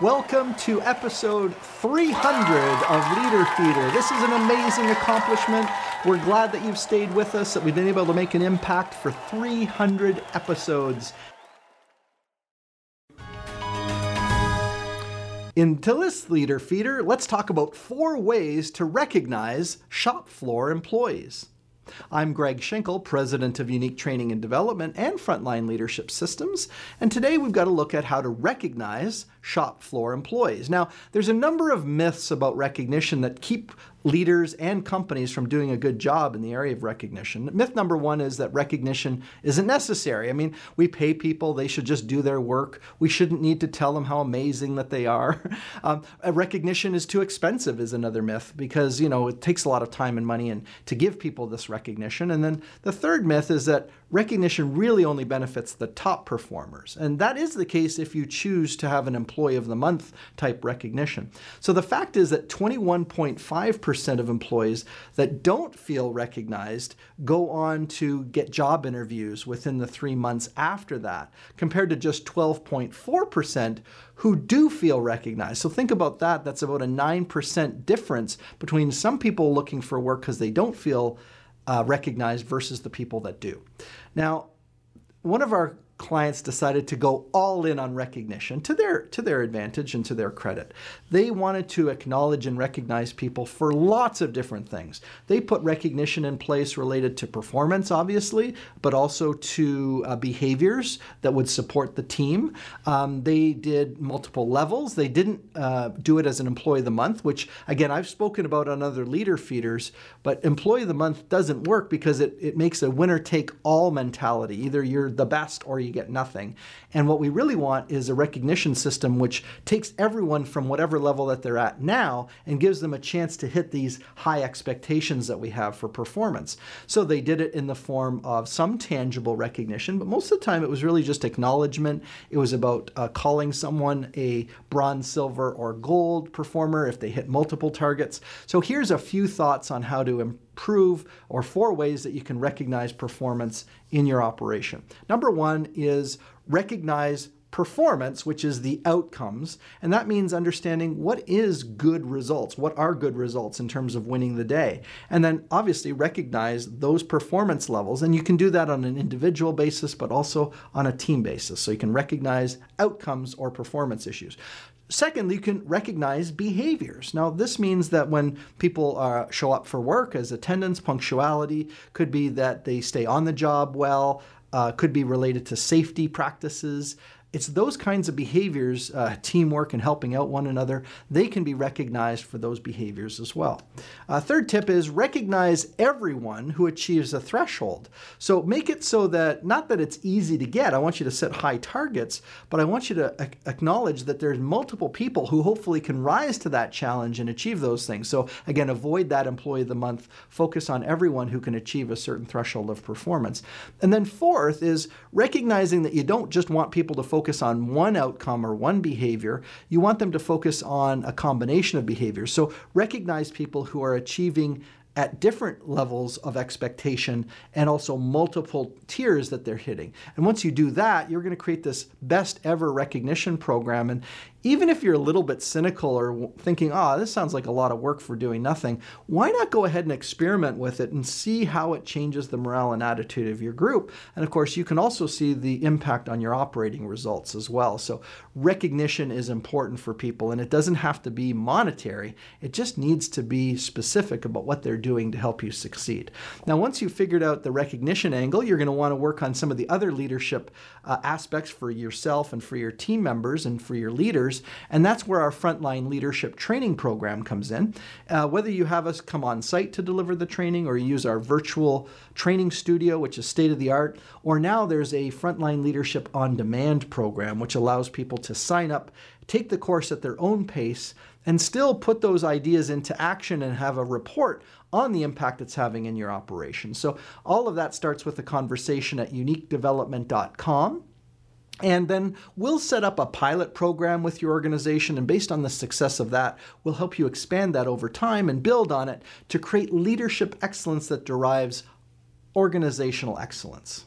Welcome to episode 300 of Leader Feeder. This is an amazing accomplishment. We're glad that you've stayed with us, that we've been able to make an impact for 300 episodes. Into this Leader Feeder, let's talk about four ways to recognize shop floor employees. I'm Greg Schinkel, President of Unique Training and Development and Frontline Leadership Systems, and today we've got to look at how to recognize shop floor employees. Now, there's a number of myths about recognition that keep leaders and companies from doing a good job in the area of recognition. Myth number one is that recognition isn't necessary. I mean, we pay people, they should just do their work. We shouldn't need to tell them how amazing that they are. Um, recognition is too expensive, is another myth, because, you know, it takes a lot of time and money and to give people this recognition. And then the third myth is that recognition really only benefits the top performers. And that is the case if you choose to have an Employee of the Month type recognition. So the fact is that 21.5% of employees that don't feel recognized go on to get job interviews within the three months after that, compared to just 12.4% who do feel recognized. So think about that. That's about a 9% difference between some people looking for work because they don't feel uh, recognized versus the people that do. Now, one of our clients decided to go all in on recognition to their to their advantage and to their credit. They wanted to acknowledge and recognize people for lots of different things. They put recognition in place related to performance, obviously, but also to uh, behaviors that would support the team. Um, they did multiple levels. They didn't uh, do it as an employee of the month, which again I've spoken about on other leader feeders. But employee of the month doesn't work because it it makes a winner take all mentality. Either you're the best or you you get nothing. And what we really want is a recognition system which takes everyone from whatever level that they're at now and gives them a chance to hit these high expectations that we have for performance. So they did it in the form of some tangible recognition, but most of the time it was really just acknowledgement. It was about uh, calling someone a bronze, silver, or gold performer if they hit multiple targets. So here's a few thoughts on how to improve improve or four ways that you can recognize performance in your operation. Number one is recognize performance, which is the outcomes, and that means understanding what is good results, what are good results in terms of winning the day, and then obviously recognize those performance levels, and you can do that on an individual basis, but also on a team basis, so you can recognize outcomes or performance issues. Secondly, you can recognize behaviors. Now, this means that when people uh, show up for work as attendance, punctuality, could be that they stay on the job well, uh, could be related to safety practices, it's those kinds of behaviors, uh, teamwork and helping out one another, they can be recognized for those behaviors as well. Uh, third tip is recognize everyone who achieves a threshold. So make it so that, not that it's easy to get, I want you to set high targets, but I want you to acknowledge that there's multiple people who hopefully can rise to that challenge and achieve those things. So again, avoid that employee of the month, focus on everyone who can achieve a certain threshold of performance. And then fourth is recognizing that you don't just want people to focus focus on one outcome or one behavior. You want them to focus on a combination of behaviors. So recognize people who are achieving at different levels of expectation and also multiple tiers that they're hitting. And once you do that, you're going to create this best ever recognition program. And even if you're a little bit cynical or thinking, ah, oh, this sounds like a lot of work for doing nothing, why not go ahead and experiment with it and see how it changes the morale and attitude of your group? And of course, you can also see the impact on your operating results as well. So, recognition is important for people, and it doesn't have to be monetary, it just needs to be specific about what they're doing to help you succeed. Now, once you've figured out the recognition angle, you're going to want to work on some of the other leadership uh, aspects for yourself and for your team members and for your leaders leaders. And that's where our frontline leadership training program comes in. Uh, whether you have us come on site to deliver the training or you use our virtual training studio, which is state of the art, or now there's a frontline leadership on demand program, which allows people to sign up, take the course at their own pace, and still put those ideas into action and have a report on the impact it's having in your operation. So all of that starts with a conversation at uniquedevelopment.com. And then we'll set up a pilot program with your organization, and based on the success of that, we'll help you expand that over time and build on it to create leadership excellence that derives organizational excellence.